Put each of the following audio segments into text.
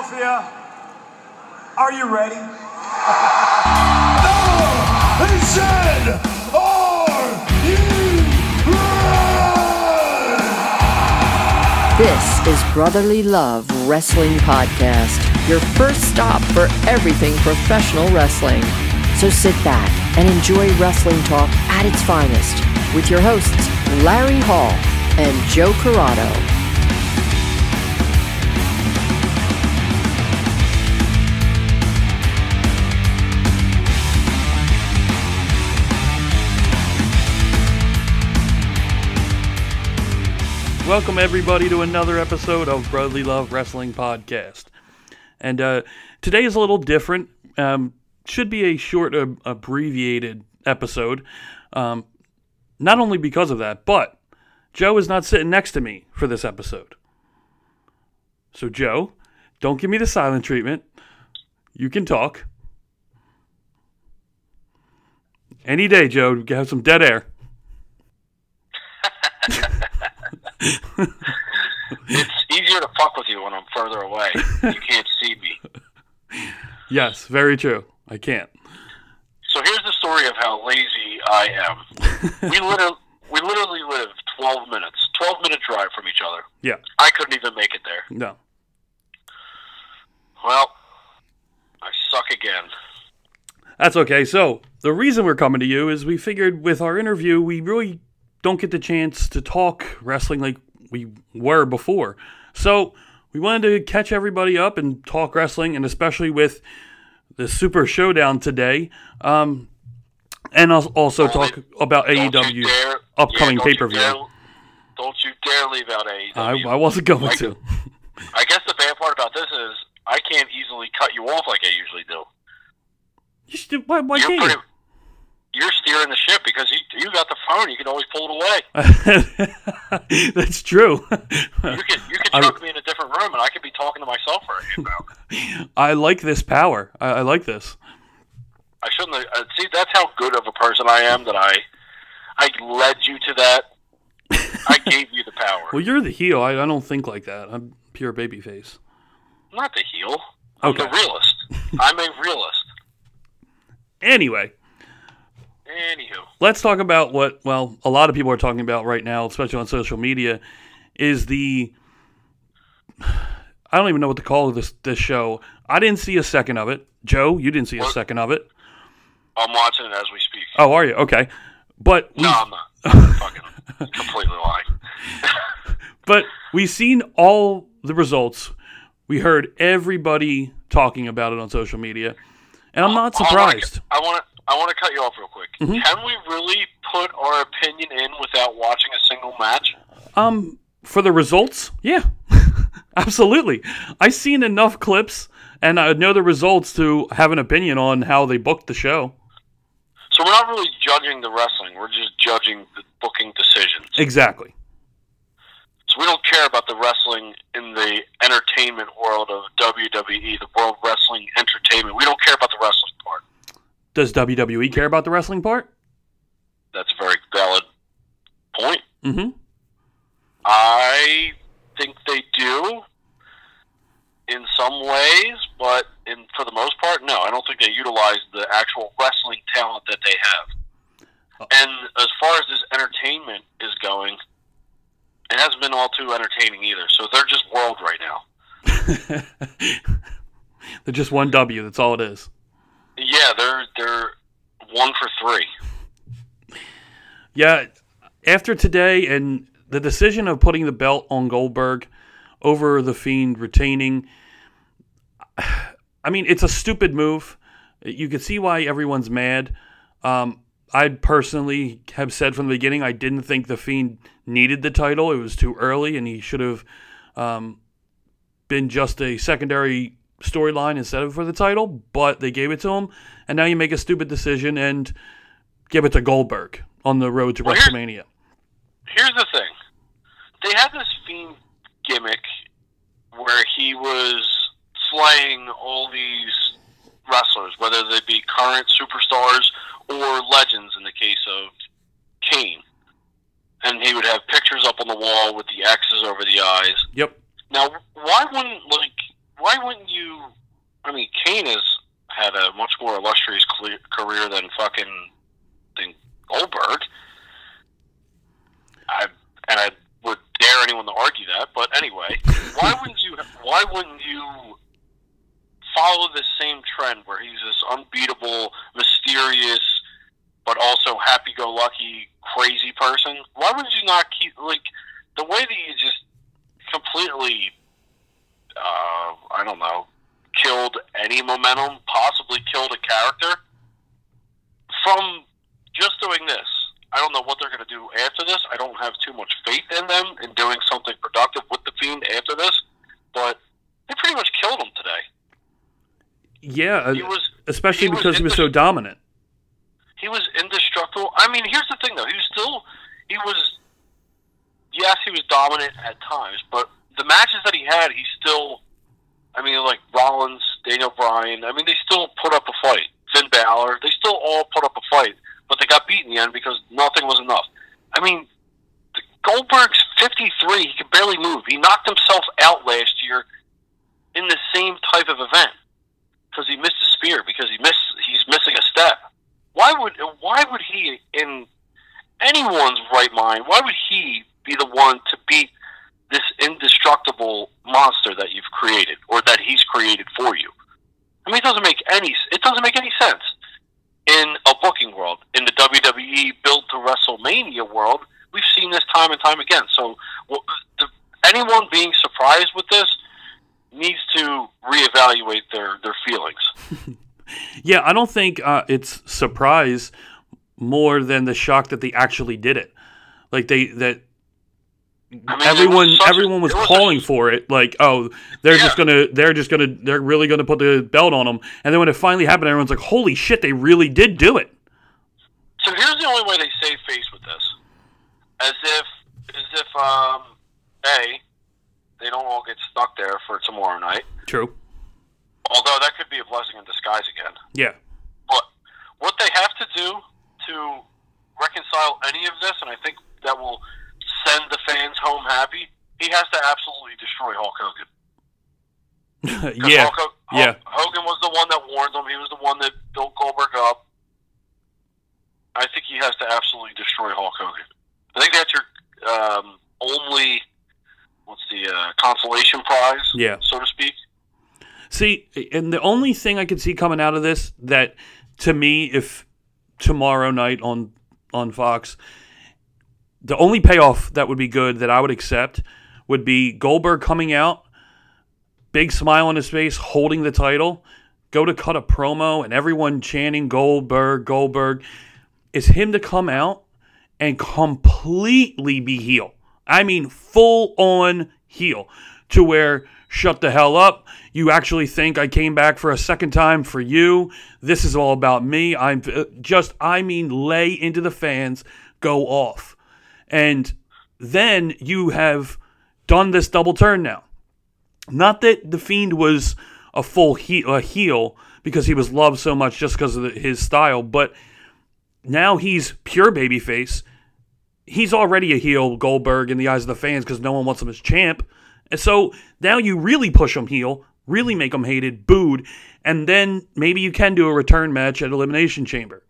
Philadelphia, are you ready? no! He said, Are you ready? This is Brotherly Love Wrestling Podcast, your first stop for everything professional wrestling. So sit back and enjoy wrestling talk at its finest with your hosts, Larry Hall and Joe Corrado. Welcome everybody to another episode of Brotherly Love Wrestling Podcast. And uh, today is a little different. Um, should be a short, abbreviated episode. Um, not only because of that, but Joe is not sitting next to me for this episode. So Joe, don't give me the silent treatment. You can talk. Any day, Joe, have some dead air. It's easier to fuck with you when I'm further away. You can't see me. Yes, very true. I can't. So here's the story of how lazy I am. We literally, we literally live 12 minutes, 12 minute drive from each other. Yeah. I couldn't even make it there. No. Well, I suck again. That's okay. So, the reason we're coming to you is we figured with our interview, we really don't get the chance to talk wrestling like we were before. So, we wanted to catch everybody up and talk wrestling, and especially with the Super Showdown today. Um, and I'll also Only- talk about Don't AEW's dare- upcoming yeah, don't pay per view. Don't you dare leave out AEW. I, I wasn't going Like- to. I guess the bad part about this is I can't easily cut you off like I usually do. You should, why why can't pretty, you? You're steering the ship because you, you got the phone. You can always pull it away. That's true. You can you I- chuck me in a different room, and I could be talking to myself right now. I like this power. I, I like this. I shouldn't have, uh, see. That's how good of a person I am that I I led you to that. I gave you the power. Well, you're the heel. I, I don't think like that. I'm pure babyface. Not the heel. I'm Okay. the realist. I'm a realist. Anyway, Anywho, let's talk about what, well, a lot of people are talking about right now, especially on social media, is the. I don't even know what to call this this show. I didn't see a second of it. Joe, you didn't see a What? second of it. I'm watching it as we speak. Oh, are you? Okay. But we no, I'm not. I'm fucking completely lying. But we've seen all the results. We heard everybody talking about it on social media, and I'm not surprised. I want to. I want to cut you off real quick. Mm-hmm. Can we really put our opinion in without watching a single match? Um, for the results, yeah, absolutely. I've seen enough clips, and I know the results to have an opinion on how they booked the show. So we're not really judging the wrestling. We're just judging the booking decisions. Exactly. So we don't care about the wrestling in the entertainment world of WWE, the World Wrestling Entertainment. We don't care about the wrestling part. Does WWE care about the wrestling part? That's a very valid point. Mm-hmm. I think they do in some ways, but in for the most part, no. I don't think they utilize the actual wrestling talent that they have. And as far as this entertainment is going, it hasn't been all too entertaining either. So they're just world right now. They're just one W. That's all it is. Yeah, they're they're one for three. Yeah, after today and the decision of putting the belt on Goldberg over the Fiend retaining, I mean, it's a stupid move. You can see why everyone's mad. Um, I personally have said from the beginning I didn't think the Fiend needed the title. It was too early, and he should have um, been just a secondary storyline instead of for the title. But they gave it to him, and now you make a stupid decision and give it to Goldberg on the road to Well, WrestleMania. Here's the thing: they had this fiend gimmick where he was slaying all these wrestlers, whether they be current superstars or legends. In the case of Kane, and he would have pictures up on the wall with the X's over the eyes. Yep. Now, why wouldn't like why wouldn't you I mean, Kane has had a much more illustrious career than fucking than Goldberg. I and I would dare anyone to argue that. But anyway, why wouldn't you? Why wouldn't you follow this same trend where he's this unbeatable, mysterious, but also happy-go-lucky, crazy person? Why would you not keep like the way that you just completely? Uh, I don't know. Killed any momentum, possibly killed a character from just doing this. I don't know what they're going to do after this. I don't have too much faith in them in doing something productive with the Fiend after this, but they pretty much killed him today. Yeah, uh, He was especially he was because he was so dominant. he was indestructible. I mean, here's the thing though. He was still he was yes, he was dominant at times, but the matches that he had, he still I mean like Rollins, Daniel Bryan, I mean they still put up a fight. Finn Balor, they still all put up a fight, but they got beat in the end because nothing was enough. I mean, Goldberg's 53. He can barely move. He knocked himself out last year in the same type of event because he missed a spear because he missed he's missing a step. Why would why would he in anyone's right mind? Why would he be the one to beat this indestructible monster that you've created or that he's created for you? I mean, it doesn't make any it doesn't make any sense in a booking world in the WWE built to WrestleMania world. We've seen this time and time again. So, well, the, anyone being surprised with this needs to reevaluate their their feelings. Yeah, I don't think uh, it's surprise more than the shock that they actually did it. Like they that I mean, it was everyone such a- everyone was was a- calling for it. Like, oh, they're just gonna they're just gonna they're really gonna put the belt on them. And then when it finally happened, everyone's like, holy shit, they really did do it. So here's the only way they save face with this, as if as if um, a they don't all get stuck there for tomorrow night. True. Although that could be a blessing in disguise again. Yeah. But what they have to do to reconcile any of this, and I think that will send the fans home happy, he has to absolutely destroy Hulk Hogan. yeah. Hulk, Ho- Yeah. Hogan was the one that warned him. He was the one that built Goldberg up. I think he has to absolutely destroy Hulk Hogan. I think that's your um, only, what's the uh, consolation prize, Yeah. so to speak. See, and the only thing I could see coming out of this that to me, if tomorrow night on on Fox, the only payoff that would be good that I would accept would be Goldberg coming out, big smile on his face, holding the title, go to cut a promo, and everyone chanting Goldberg, Goldberg. Is him to come out and completely be heel. I mean, full on heel to where shut the hell up. You actually think I came back for a second time for you. This is all about me. I'm uh, just, I mean, lay into the fans, go off. And then you have done this double turn now. Not that the Fiend was a full he- a heel because he was loved so much just because of the, his style, but now he's pure babyface. He's already a heel, Goldberg, in the eyes of the fans because no one wants him as champ. And so now you really push him heel, really make him hated, booed, and then maybe you can do a return match at Elimination Chamber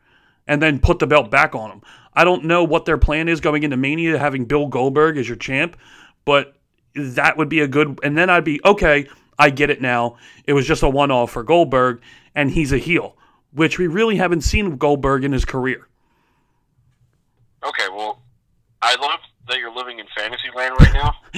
and then put the belt back on him. I don't know what their plan is going into Mania, having Bill Goldberg as your champ, but that would be a good. And then I'd be okay. I get it now. It was just a one-off for Goldberg, and he's a heel, which we really haven't seen Goldberg in his career. Okay, well, I love that you're living in fantasy land right now.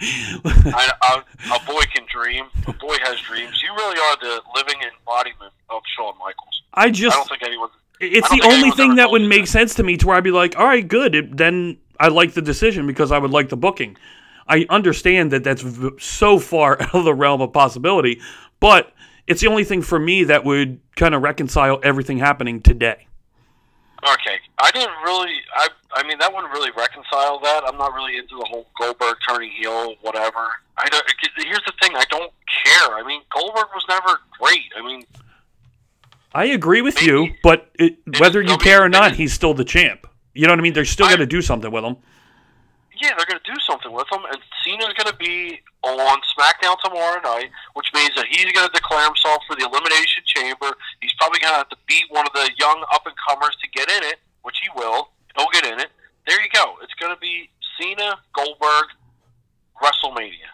I, I, a boy can dream. A boy has dreams. You really are the living embodiment of Shawn Michaels. I I just don't think anyone. It's the only thing that would make sense to me to where I'd be like, all right, good. It, then I like the decision because I would like the booking. I understand that that's v- so far out of the realm of possibility, but it's the only thing for me that would kind of reconcile everything happening today. Okay, I didn't really. I I mean, that wouldn't really reconcile that. I'm not really into the whole Goldberg turning heel, whatever. I don't. Here's the thing. I don't care. I mean, Goldberg was never great. I mean, I agree with you, but it, whether you care or not, he's still the champ. You know what I mean? They're still going to do something with him. yeah, they're going to do something with him, and Cena's going to be on SmackDown tomorrow night, which means that he's going to declare himself for the Elimination Chamber. He's probably going to have to beat one of the young up and comers to get in it, which he will. He'll get in it. There you go. It's going to be Cena Goldberg WrestleMania.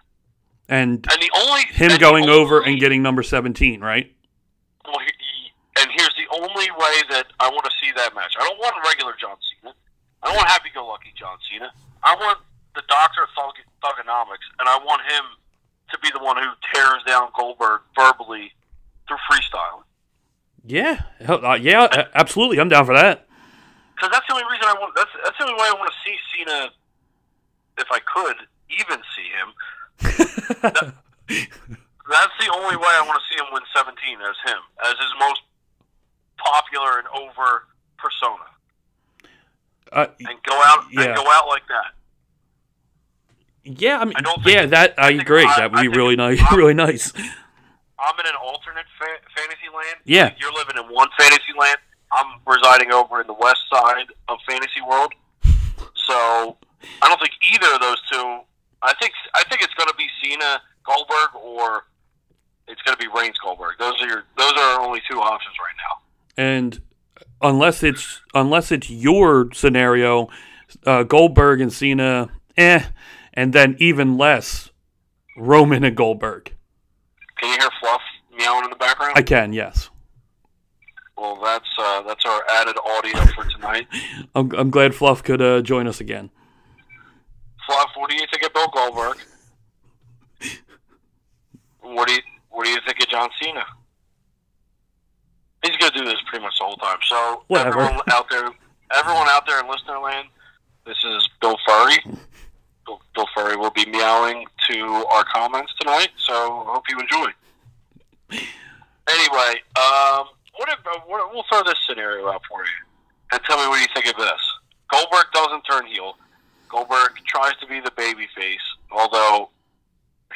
And And the only him and going over and getting number 17, right? Well, he, he- and here's the only way that I want to see that match. I don't want regular John Cena. I don't want happy-go-lucky John Cena. I want the Doctor of Thug, Thuganomics, and I want him to be the one who tears down Goldberg verbally through freestyle. Yeah. Uh, yeah, absolutely. I'm down for that. Because that's the only reason I want. That's that's the only way I want to see Cena. If I could even see him, that's the only way I want to see him win 17 as him, as his most popular and over persona. Uh, and go out Yeah. and go out like that. yeah, I mean, I don't yeah, that I, I agree. I- that would be really nice. I'm- Really nice. I'm in an alternate fa- fantasy land. Yeah. You're living in one fantasy land. I'm residing over in the west side of fantasy world. So I don't think either of those two. I think I think it's going to be Cena Goldberg or it's going to be Reigns Goldberg. Those are your those are our only two options right. And unless it's unless it's your scenario, uh, Goldberg and Cena, eh, and then even less, Roman and Goldberg. Can you hear Fluff meowing in the background? I can, yes. well, that's uh, that's our added audio for tonight. I'm, I'm glad Fluff could uh, join us again. Fluff, what do you think of Bill Goldberg? What do you What do you think of John Cena? He's gonna do this pretty much the whole time. So Whatever. everyone out there, everyone out there in listener land, this is Bill Furry. Bill, Bill Furry will be meowing to our comments tonight. So hope you enjoy. Anyway, um, what if uh, what, we'll throw this scenario out for you, and tell me what you think of this. Goldberg doesn't turn heel. Goldberg tries to be the baby face, although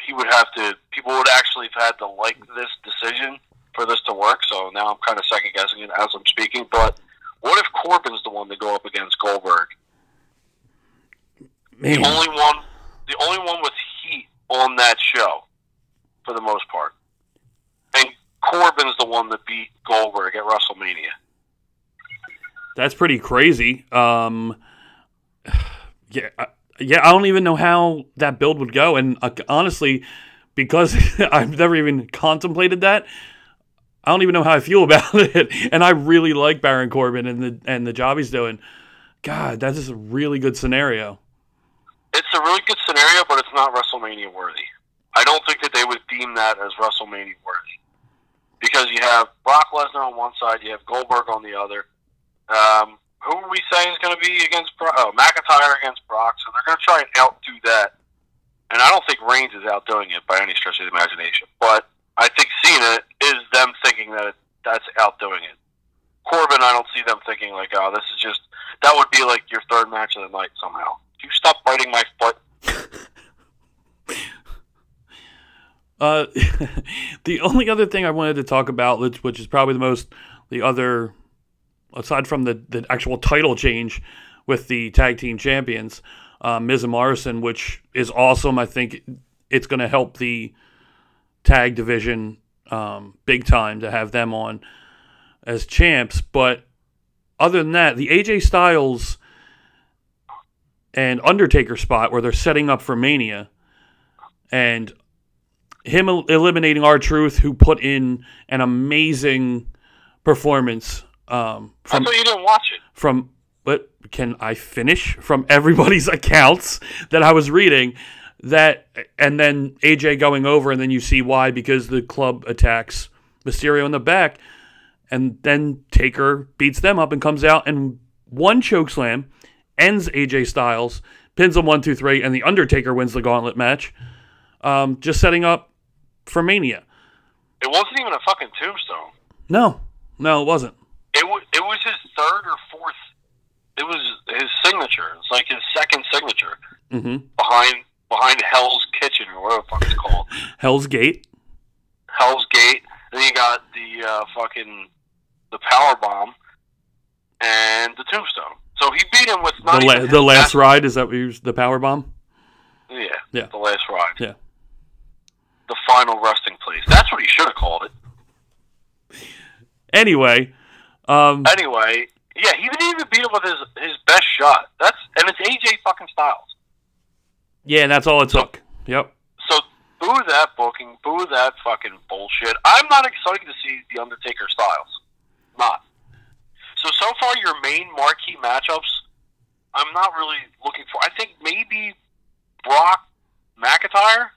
he would have to. People would actually have had to like this decision for this to work. So now I'm kind of second guessing it as I'm speaking. But what if Corbin's the one to go up against Goldberg? Man, The only one, the only one with heat on that show, for the most part. And Corbin's the one that beat Goldberg at WrestleMania. that's pretty crazy. Um, yeah, I, yeah. I don't even know how that build would go, and uh, honestly, because I've never even contemplated that, I don't even know how I feel about it. And I really like Baron Corbin and the and the job he's doing. God, that is a really good scenario. It's a really good scenario, but it's not WrestleMania worthy. I don't think that they would deem that as WrestleMania worthy. Because you have Brock Lesnar on one side, you have Goldberg on the other. Um, who are we saying is going to be against Brock? Oh, McIntyre against Brock. So they're going to try and outdo that. And I don't think Reigns is outdoing it by any stretch of the imagination. But I think Cena is them thinking that it, that's outdoing it. Corbin, I don't see them thinking like, oh, this is just that would be like your third match of the night somehow. You stop biting my foot. Uh, the only other thing I wanted to talk about, which, which is probably the most, the other, aside from the, the actual title change with the tag team champions, uh, Miz and Morrison, which is awesome. I think it's going to help the tag division um, big time to have them on as champs. But other than that, the AJ Styles and Undertaker spot where they're setting up for Mania and him el- eliminating R-Truth who put in an amazing performance um, I thought you didn't watch it. from but can I finish from everybody's accounts that I was reading that and then AJ going over and then you see why because the club attacks Mysterio in the back and then Taker beats them up and comes out and one choke slam ends AJ Styles pins him one two three and the Undertaker wins the gauntlet match um, just setting up for Mania It wasn't even a fucking tombstone. no no it wasn't It was it was his third or fourth. It was his signature. It's like his second signature hmm behind behind Hell's Kitchen or whatever the fuck it's called. Hell's Gate Hell's Gate. Then you got the uh, fucking the power bomb and the tombstone. So he beat him with not the, la- even the last ride is that what you the power bomb Yeah. Yeah. The last ride. Yeah. The final resting place. That's what he should have called it. Anyway, um, Anyway, yeah, he didn't even beat him with his his best shot. That's and it's AJ fucking Styles. Yeah, and that's all it took. Yep. So boo that booking, boo that fucking bullshit. I'm not excited to see the Undertaker Styles. Not. So so far your main marquee matchups, I'm not really looking for. I think maybe Brock McIntyre,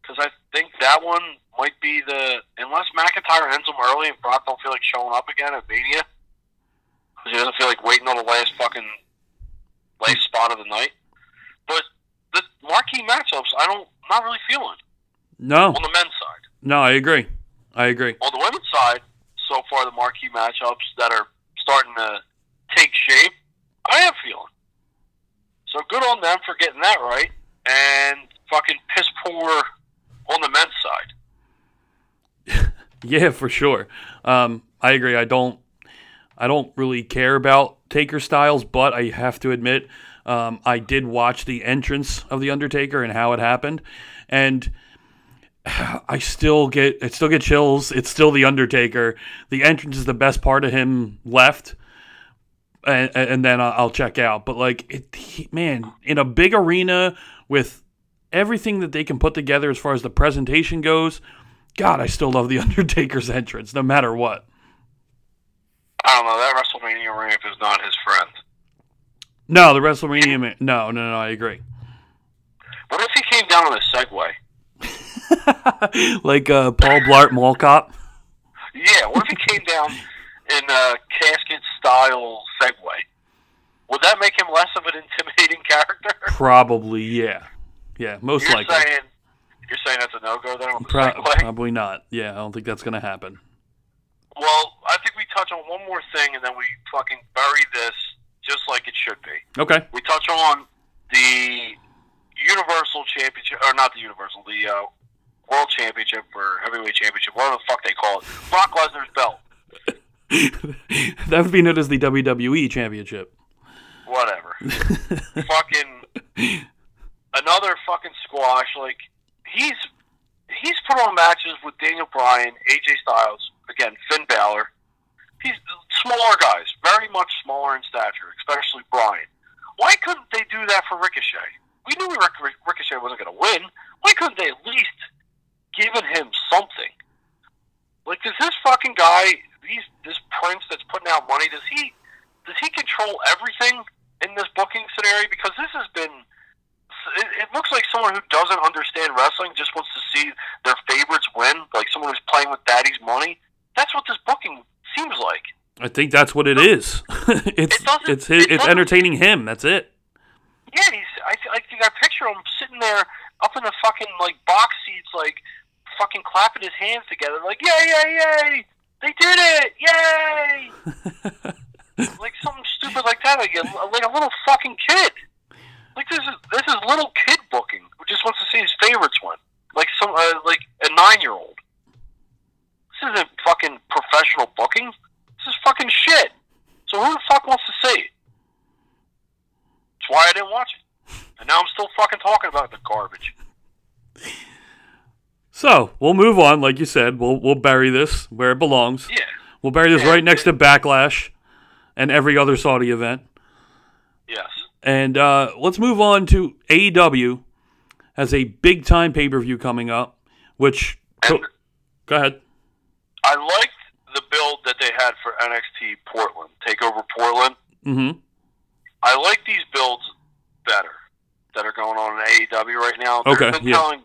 because I think that one might be the unless McIntyre ends them early and Brock don't feel like showing up again at Mania, because he doesn't feel like waiting on the last fucking last spot of the night. But the marquee matchups, I don't not really feeling No, on the men's side. no, I agree. I agree. On the women's side, so far the marquee matchups that are starting to take shape, I am feeling. So good on them for getting that right, and fucking piss poor on the men's side. Yeah, for sure. Um, I agree. I don't. I don't really care about Taker Styles, but I have to admit, um, I did watch the entrance of the Undertaker and how it happened, and I still get it. Still get chills. It's still the Undertaker. The entrance is the best part of him left, and, and then I'll check out. But like, it, he, man, in a big arena with everything that they can put together as far as the presentation goes. God, I still love the Undertaker's entrance, no matter what. I don't know. That WrestleMania ramp is not his friend. No, the WrestleMania, man, no, no, no, I agree. What if he came down on a Segway? like uh, Paul Blart Mall Cop. Yeah. What if he came down in a casket style Segway? Would that make him less of an intimidating character? Probably, yeah, yeah, most You're likely. saying you're saying that's a no go then on the Pro- probably not. Yeah, I don't think that's gonna happen. Well, I think we touch on one more thing and then we fucking bury this just like it should be. Okay. We touch on the Universal Championship, or not the Universal, the uh, World Championship or Heavyweight Championship, whatever the fuck they call it. Brock Lesnar's belt. that would be known as the WWE Championship. Whatever. fucking another fucking squash. Like he's he's put on matches with Daniel Bryan, AJ Styles, again Finn Balor. He's smaller guys, very much smaller in stature, especially Bryan. Why couldn't they do that for Ricochet? We knew Ric- Ricochet wasn't going to win. Why couldn't they at least given him something? Like, does this fucking guy, these this prince that's putting out money, does he does he control everything in this booking scenario? Because this has been, it, it looks like someone who doesn't understand wrestling just wants to see their favorites win, like someone who's playing with daddy's money. That's what this booking seems like. I think that's what it is. it's It it's his, it it's entertaining him. That's it. Yeah, he's. I, I think I picture him sitting there up in the fucking like box seats, like fucking clapping his hands together, like yay, yay, yay! They did it! Yay! like something stupid like that, like a, like a little fucking kid. Like this is this is little kid booking who just wants to see his favorites win, like some uh, like a nine year old. This isn't fucking professional booking. This is fucking shit. So who the fuck wants to see it? That's why I didn't watch it. And now I'm still fucking talking about the garbage. So we'll move on, like you said. We'll we'll bury this where it belongs. Yeah. We'll bury this Yeah, right next to Backlash and every other Saudi event. Yes. And uh, let's move on to AEW has a big time pay per view coming up, which And go ahead. I liked the build that they had for NXT Portland, Takeover Portland. Mm-hmm. I like these builds better that are going on in AEW right now. They've Okay, been yeah. telling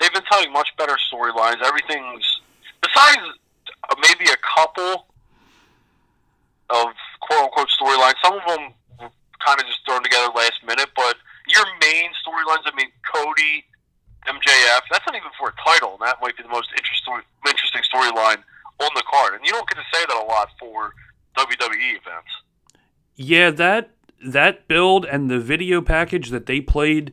they've been telling much better storylines. Everything's besides maybe a couple of quote unquote storylines. Some of them were kind of just thrown together last minute, but your main storylines. I mean, Cody, MJF. That's not even for a title, that might be the most interesting interesting storyline And you don't get to say that a lot for WWE events. Yeah, that that build and the video package that they played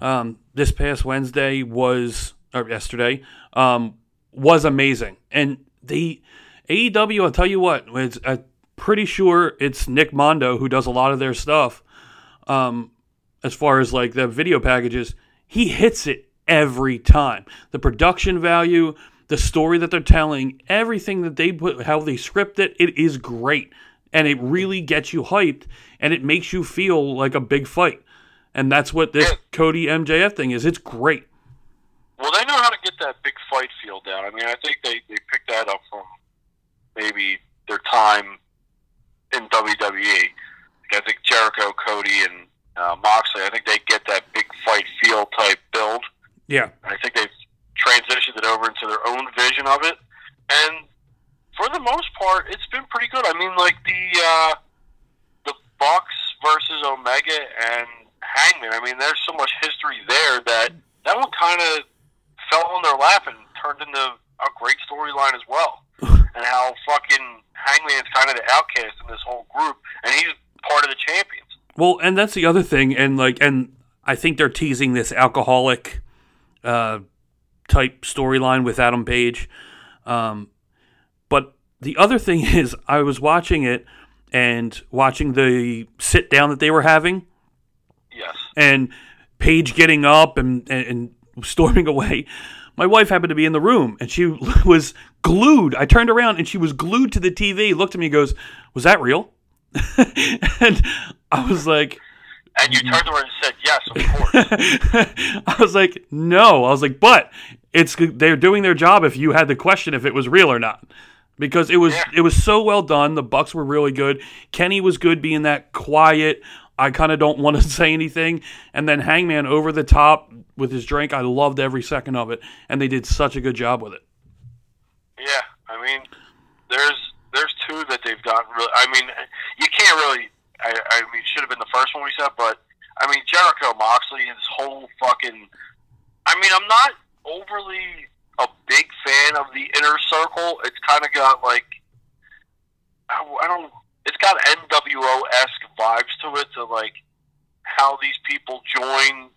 um, this past Wednesday was or yesterday um, was amazing. And the AEW, I'll tell you what, it's I'm pretty sure it's Nick Mondo who does a lot of their stuff. Um, as far as like the video packages, he hits it every time. The production value, the story that they're telling, everything that they put, how they script it, it is great. And it really gets you hyped and it makes you feel like a big fight. And that's what this. Cody MJF thing is. It's great. Well, they know how to get that big fight feel down. I mean, I think they, they picked that up from maybe their time in WWE. I think Jericho, Cody, and uh, Moxley, I think they get that big fight feel type build. Yeah. I think they've transitioned it over into their own vision of it, and for the most part, it's been pretty good. I mean, like the uh, the Bucks versus Omega and Hangman. I mean, there's so much history there that that one kind of fell on their lap and turned into a great storyline as well. and how fucking Hangman's kind of the outcast in this whole group, and he's part of the champions. Well, and that's the other thing, and like, and I think they're teasing this alcoholic uh, type storyline with Adam Page. Um, but the other thing is, I was watching it and watching the sit down that they were having, Yes. and Page getting up and, and, and storming away. My wife happened to be in the room and she was glued. I turned around and she was glued to the TV, looked at me and goes, Was that real? and I was like, And you turned around and said, "Yes, of course." I was like, no. I was like, but it's they're doing their job. If you had the question if it was real or not, because it was Yeah. it was so well done. The Bucks were really good. Kenny was good, being that quiet. I kind of don't want to say anything. And then Hangman over the top with his drink. I loved every second of it, and they did such a good job with it. Yeah, I mean, there's there's two that they've gotten really. I mean, you can't really. I, I mean, should have been the first one we said, but I mean, Jericho Moxley, his whole fucking. I mean, I'm not overly a big fan of the inner circle. It's kind of got like, I, don't. It's got NWO esque vibes to it, to like how these people join.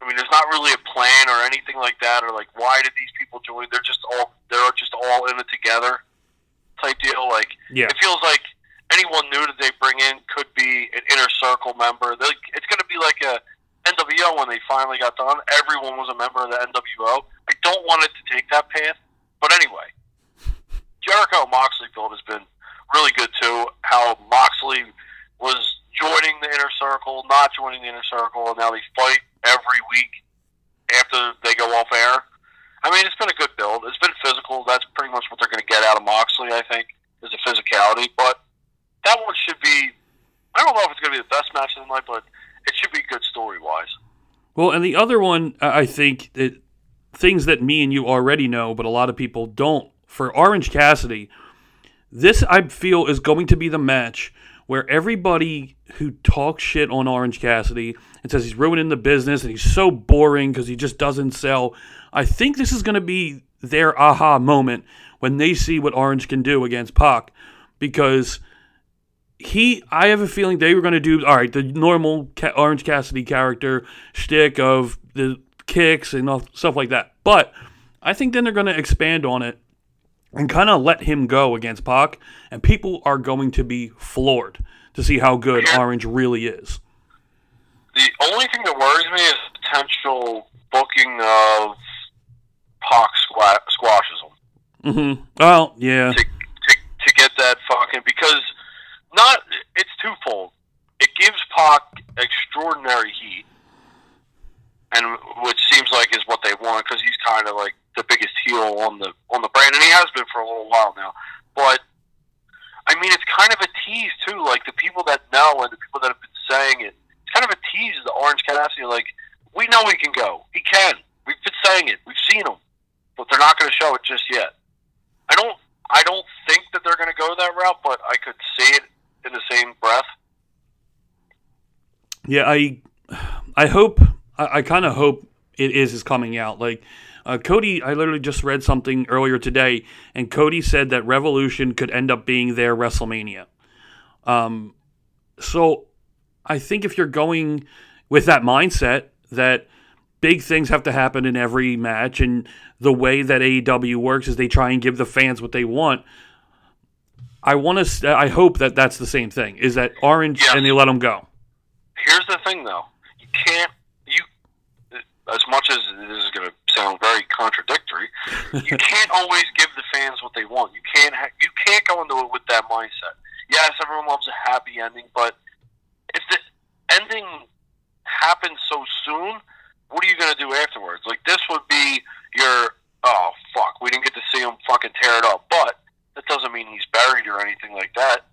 I mean, there's not really a plan or anything like that, or like why did these people join? They're just all they're just all in it together, type deal. Like Yeah. it feels like anyone new that they bring in could be an inner circle member. They, it's going to be like a NWO when they finally got done. Everyone was a member of the NWO. I don't want it to take that path, but anyway, Jericho Moxley build has been really good too. How Moxley was joining the inner circle, not joining the inner circle, and now they fight every week after they go off air. I mean, it's been a good build. It's been physical. That's pretty much what they're going to get out of Moxley, I think, is the physicality. But that one should be. I don't know if it's going to be the best match of the night, but it should be good story wise. Well, and the other one, I think that things that me and you already know, but a lot of people don't. For Orange Cassidy, this I feel is going to be the match where everybody who talks shit on Orange Cassidy and says he's ruining the business and he's so boring because he just doesn't sell. I think this is going to be their aha moment when they see what Orange can do against Pac because he I have a feeling they were going to do all right the normal Ca- Orange Cassidy character shtick of the kicks and all, stuff like that, but I think then they're going to expand on it and kind of let him go against Pac, and people are going to be floored to see how good Yeah. Orange really is. The only thing that worries me is potential booking of Pac squa- squashes him. hmm Well, yeah, to, to to get that fucking because not it's twofold. It gives Pac extraordinary heat, and which seems like is what they want because he's kind of like the biggest heel on the on the brand, and he has been for a little while now. But I mean, it's kind of a tease too. Like the people that know and the people that have been saying it, it's kind of a tease the Orange Cassidy. Like we know he can go. He can. We've been saying it. We've seen him, but they're not going to show it just yet. I don't. I don't think that they're going to go that route, but I could see it in the same breath. yeah. I I hope I, I kind of hope it is is coming out. Like uh, Cody, I literally just read something earlier today, and Cody said that Revolution could end up being their WrestleMania. Um, so I think if you're going with that mindset that big things have to happen in every match, and the way that AEW works is they try and give the fans what they want. I want to. I hope that that's the same thing. Is that Orange Yes. and they let them go. Here's the thing, though. You can't you as much as this is going to sound very contradictory, you can't always give the fans what they want. You can't ha- you can't go into it with that mindset. Yes, everyone loves a happy ending, but if the ending happens so soon, what are you going to do afterwards? Like this would be your oh fuck, we didn't get to see him fucking tear it up, but that doesn't mean he's buried or anything like that.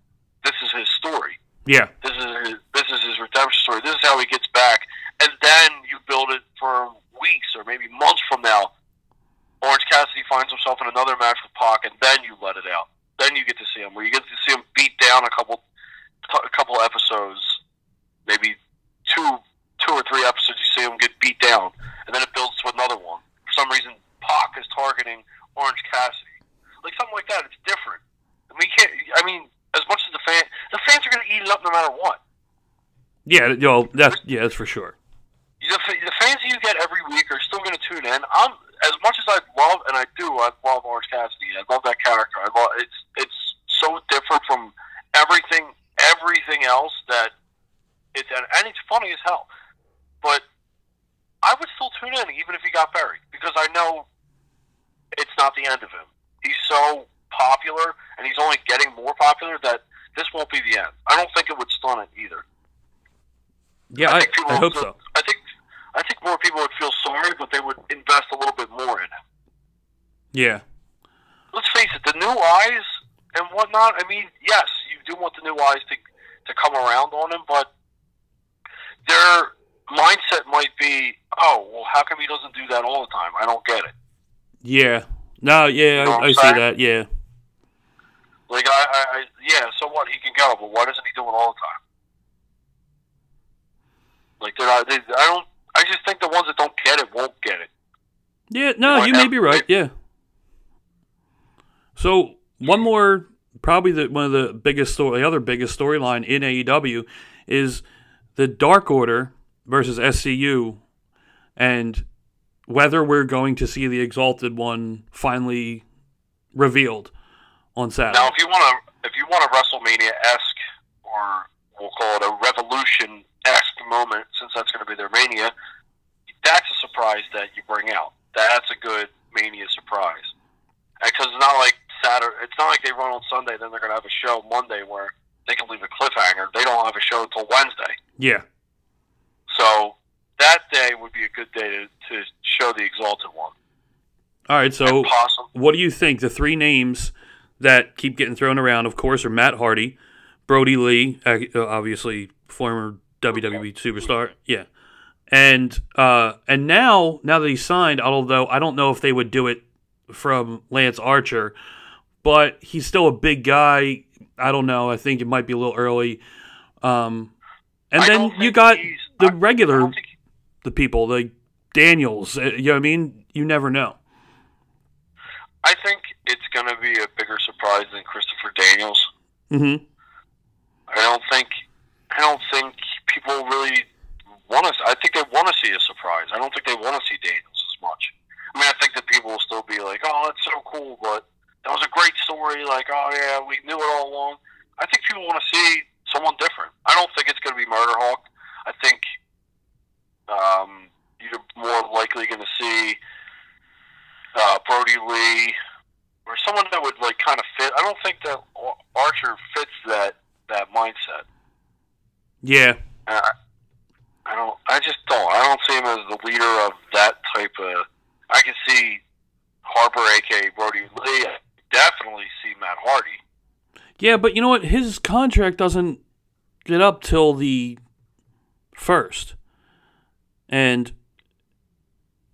This is his story. Yeah. This is his, this is his redemption story. This is how he gets back, and then you build it for weeks or maybe months from now. Orange Cassidy finds himself in another match with Pac, and then you let it out. Then you get to see him, where you get to see him beat down a couple, a couple episodes, maybe two, two or three episodes. You see him get beat down, and then it builds to another one. For some reason, Pac is targeting Orange Cassidy, like something like that. It's different. I mean, you can't. I mean, as much as the fan, the fans are going to eat it up no matter what. Yeah, you know, that's yeah, that's for sure. the, the fans that you get every week are still going to tune in. I'm as much as I love, and I do, I love Orange Cassidy. I love that character. I love it's it's so different from everything everything else that it's and, and it's funny as hell. But I would still tune in even if he got buried because I know it's not the end of him. He's so popular and he's only getting more popular that this won't be the end. I don't think it would stun it either. Yeah, I, think hope so. I think I think more people would feel sorry, but they would invest a little bit more in. Yeah. Let's face it, the new eyes and whatnot. I mean, yes, you do want the new eyes to to come around on him, but their mindset might be, oh, well, how come he doesn't do that all the time? I don't get it. Yeah. No, yeah, know I, I see that. Yeah. Like, I, I, I, yeah, so what? He can go, but why doesn't he do it all the time? Like, they're not, they, I don't. I just think the ones that don't get it won't get it. Yeah, no, you may be right. Yeah. So one more, probably the one of the biggest story, the other biggest storyline in AEW is the Dark Order versus SCU, and whether we're going to see the Exalted One finally revealed on Saturday. Now, if you want to, if you want a WrestleMania esque, or we'll call it a Revolution moment, since that's going to be their Mania, that's a surprise that you bring out. That's a good Mania surprise. Because it's not like Saturday. It's not like they run on Sunday, then they're going to have a show Monday where they can leave a cliffhanger. They don't have a show until Wednesday. yeah. So that day would be a good day to, to show the Exalted One. All right. So what do you think? The three names that keep getting thrown around, of course, are Matt Hardy, Brodie Lee, uh, obviously former WWE superstar, yeah, and uh, and now now that he's signed, although I don't know if they would do it from Lance Archer, but he's still a big guy. I don't know. I think it might be a little early. Um, and I then you got the I- I regular don't think- the people, the Daniels. uh, You know what I mean? You never know. I think it's going to be a bigger surprise than Christopher Daniels. hmm I don't think I don't think people really want to. I think they want to see a surprise. I don't think they want to see Daniels as much. I mean, I think that people will still be like, "Oh, that's so cool," but that was a great story. Like, "Oh yeah, we knew it all along." I think people want to see someone different. I don't think it's going to be Murder Hawk. I think um, you're more likely going to see uh, Brodie Lee or someone that would like kind of fit. I don't think that Archer fits that that mindset. Yeah. I, I don't. I just don't. I don't see him as the leader of that type of. I can see Harper, aka Brodie Lee. I definitely see Matt Hardy. Yeah, but you know what? His contract doesn't get up till the first. And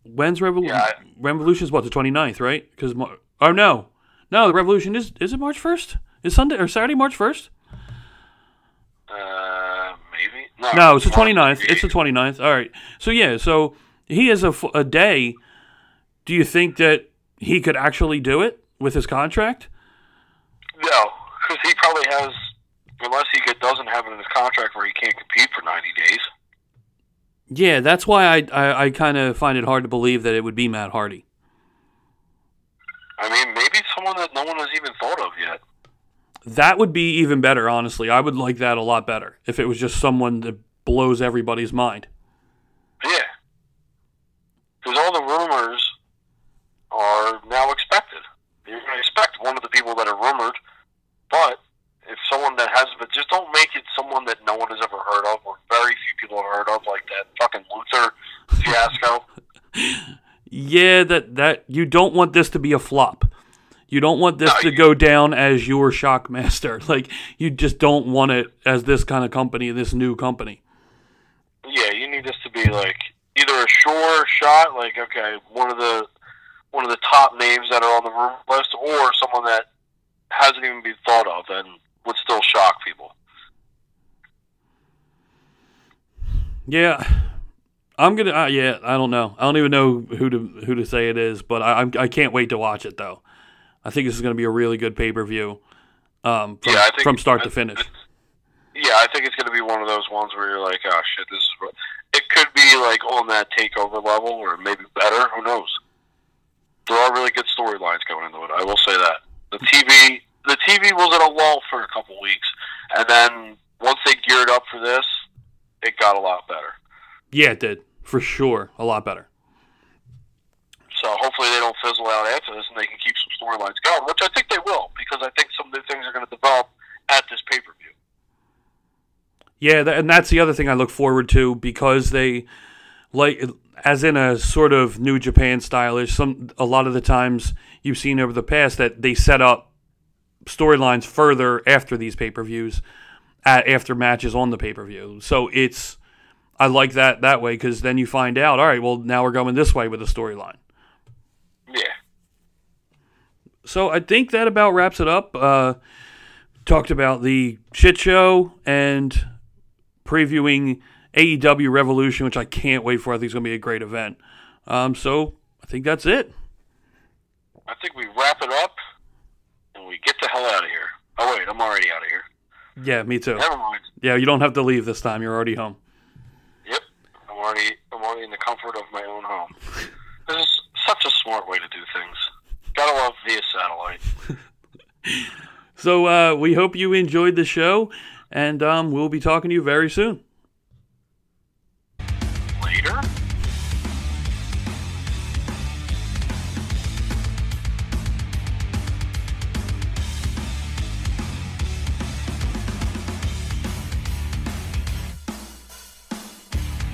when's Revol- Yeah, I- Revolution is what the 29th, right? Because oh no, no, the Revolution is is it March first? Is Sunday or Saturday March first? Uh. No, No, it's the March 29th. It's the 28th. 29th. All right. So yeah, so he has a, a day. Do you think that he could actually do it with his contract? No, because he probably has. Unless he get- doesn't have it in his contract where he can't compete for ninety days. Yeah, that's why I I, I kind of find it hard to believe that it would be Matt Hardy. I mean, maybe someone that no one has even thought of yet. That would be even better, honestly. I would like that a lot better if it was just someone that blows everybody's mind. Yeah. Because all the rumors are now expected. You're going to expect one of the people that are rumored, but if someone that has, but just don't make it someone that no one has ever heard of or very few people have heard of, like that fucking Luther fiasco. yeah, that that you don't want this to be a flop. You don't want this No, to go down as your Shockmaster. Like you just don't want it as this kind of company, this new company. yeah, you need this to be like either a sure shot, like okay, one of the one of the top names that are on the rumor list, or someone that hasn't even been thought of and would still shock people. Yeah, I'm gonna. Uh, yeah, I don't know. I don't even know who to who to say it is, but I I'm, I can't wait to watch it though. I think this is gonna be a really good pay per view, um, from, Yeah, think- from start I- to finish. Yeah, I think it's going to be one of those ones where you're like, oh shit, this is. What... It could be like on that takeover level, or maybe better. Who knows? There are really good storylines going into it. I will say that the TV, the TV was at a lull for a couple weeks, and then once they geared up for this, it got a lot better. Yeah, it did for sure. A lot better. So hopefully they don't fizzle out after this, and they can keep some storylines going, which I think they will, because I think some new things are going to develop at this pay per view. Yeah, and that's the other thing I look forward to because they like as in a sort of New Japan stylish. Some a lot of the times you've seen over the past that they set up storylines further after these pay per views, after matches on the pay per view. So it's I like that that way because then you find out. All right, well now we're going this way with the storyline. Yeah. So I think that about wraps it up. Uh, talked about the shit show and previewing AEW Revolution, which I can't wait for. I think it's going to be a great event. Um, so I think that's it. I think we wrap it up and we get the hell out of here. Oh wait, I'm already out of here. Yeah, me too. Never mind. Yeah, you don't have to leave this time. You're already home. Yep, I'm already I'm already in the comfort of my own home. This is it's a smart way to do things. Gotta love via satellite. so uh, we hope you enjoyed the show, and um, we'll be talking to you very soon. Later.